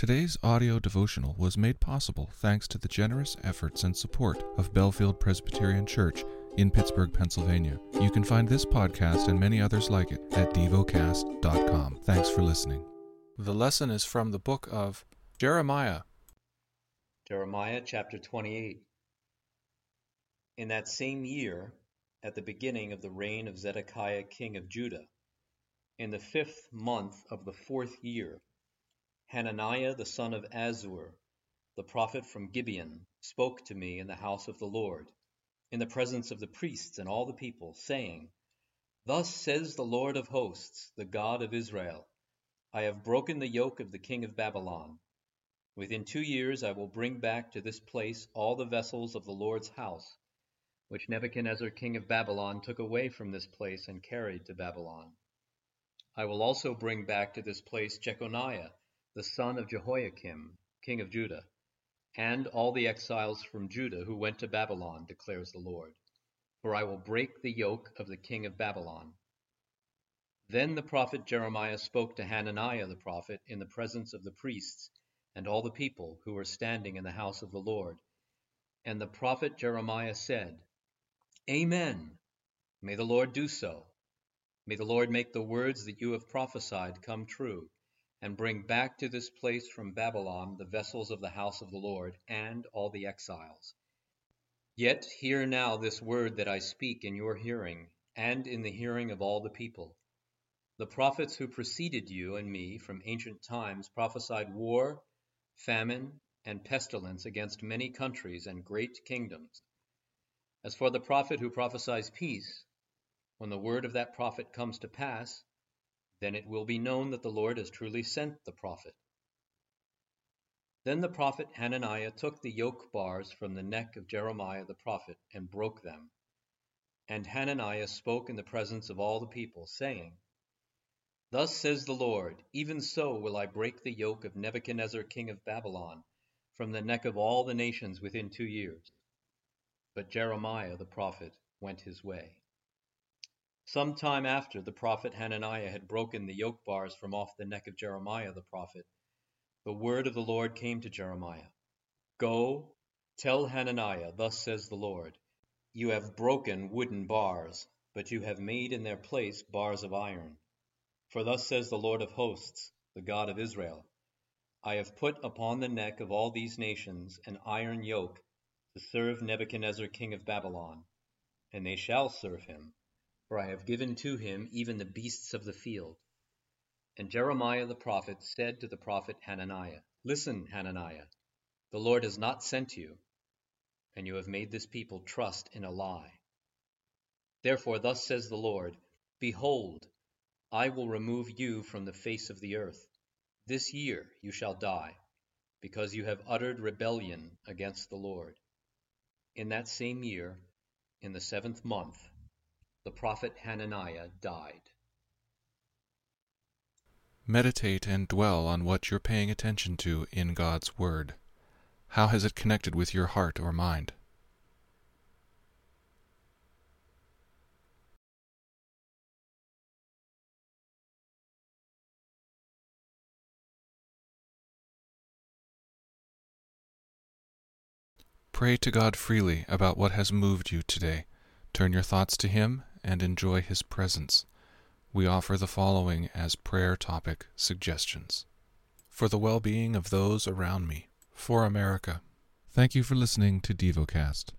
Today's audio devotional was made possible thanks to the generous efforts and support of Bellefield Presbyterian Church in Pittsburgh, Pennsylvania. You can find this podcast and many others like it at devocast.com. Thanks for listening. The lesson is from the book of Jeremiah. Jeremiah chapter 28. In that same year, at the beginning of the reign of Zedekiah king of Judah, in the fifth month of the fourth year, Hananiah the son of Azzur, the prophet from Gibeon, spoke to me in the house of the Lord, in the presence of the priests and all the people, saying, Thus says the Lord of hosts, the God of Israel, I have broken the yoke of the king of Babylon. Within two years I will bring back to this place all the vessels of the Lord's house, which Nebuchadnezzar king of Babylon took away from this place and carried to Babylon. I will also bring back to this place Jeconiah, the son of Jehoiakim, king of Judah, and all the exiles from Judah who went to Babylon, declares the Lord. For I will break the yoke of the king of Babylon. Then the prophet Jeremiah spoke to Hananiah the prophet in the presence of the priests and all the people who were standing in the house of the Lord. And the prophet Jeremiah said, Amen. May the Lord do so. May the Lord make the words that you have prophesied come true and bring back to this place from Babylon the vessels of the house of the Lord and all the exiles. Yet hear now this word that I speak in your hearing, and in the hearing of all the people. The prophets who preceded you and me from ancient times prophesied war, famine, and pestilence against many countries and great kingdoms. As for the prophet who prophesies peace, when the word of that prophet comes to pass, then it will be known that the Lord has truly sent the prophet. Then the prophet Hananiah took the yoke bars from the neck of Jeremiah the prophet and broke them. And Hananiah spoke in the presence of all the people, saying, Thus says the Lord, even so will I break the yoke of Nebuchadnezzar king of Babylon from the neck of all the nations within two years. But Jeremiah the prophet went his way. Some time after the prophet Hananiah had broken the yoke bars from off the neck of Jeremiah the prophet, the word of the Lord came to Jeremiah. Go, tell Hananiah, thus says the Lord, You have broken wooden bars, but you have made in their place bars of iron. For thus says the Lord of hosts, the God of Israel I have put upon the neck of all these nations an iron yoke to serve Nebuchadnezzar king of Babylon, and they shall serve him for I have given to him even the beasts of the field. And Jeremiah the prophet said to the prophet Hananiah, Listen, Hananiah, the Lord has not sent you, and you have made this people trust in a lie. Therefore, thus says the Lord Behold, I will remove you from the face of the earth. This year you shall die, because you have uttered rebellion against the Lord. In that same year, in the seventh month, the prophet Hananiah died. Meditate and dwell on what you're paying attention to in God's Word. How has it connected with your heart or mind? Pray to God freely about what has moved you today. Turn your thoughts to Him and enjoy His presence. We offer the following as prayer topic suggestions For the well being of those around me, for America. Thank you for listening to DevoCast.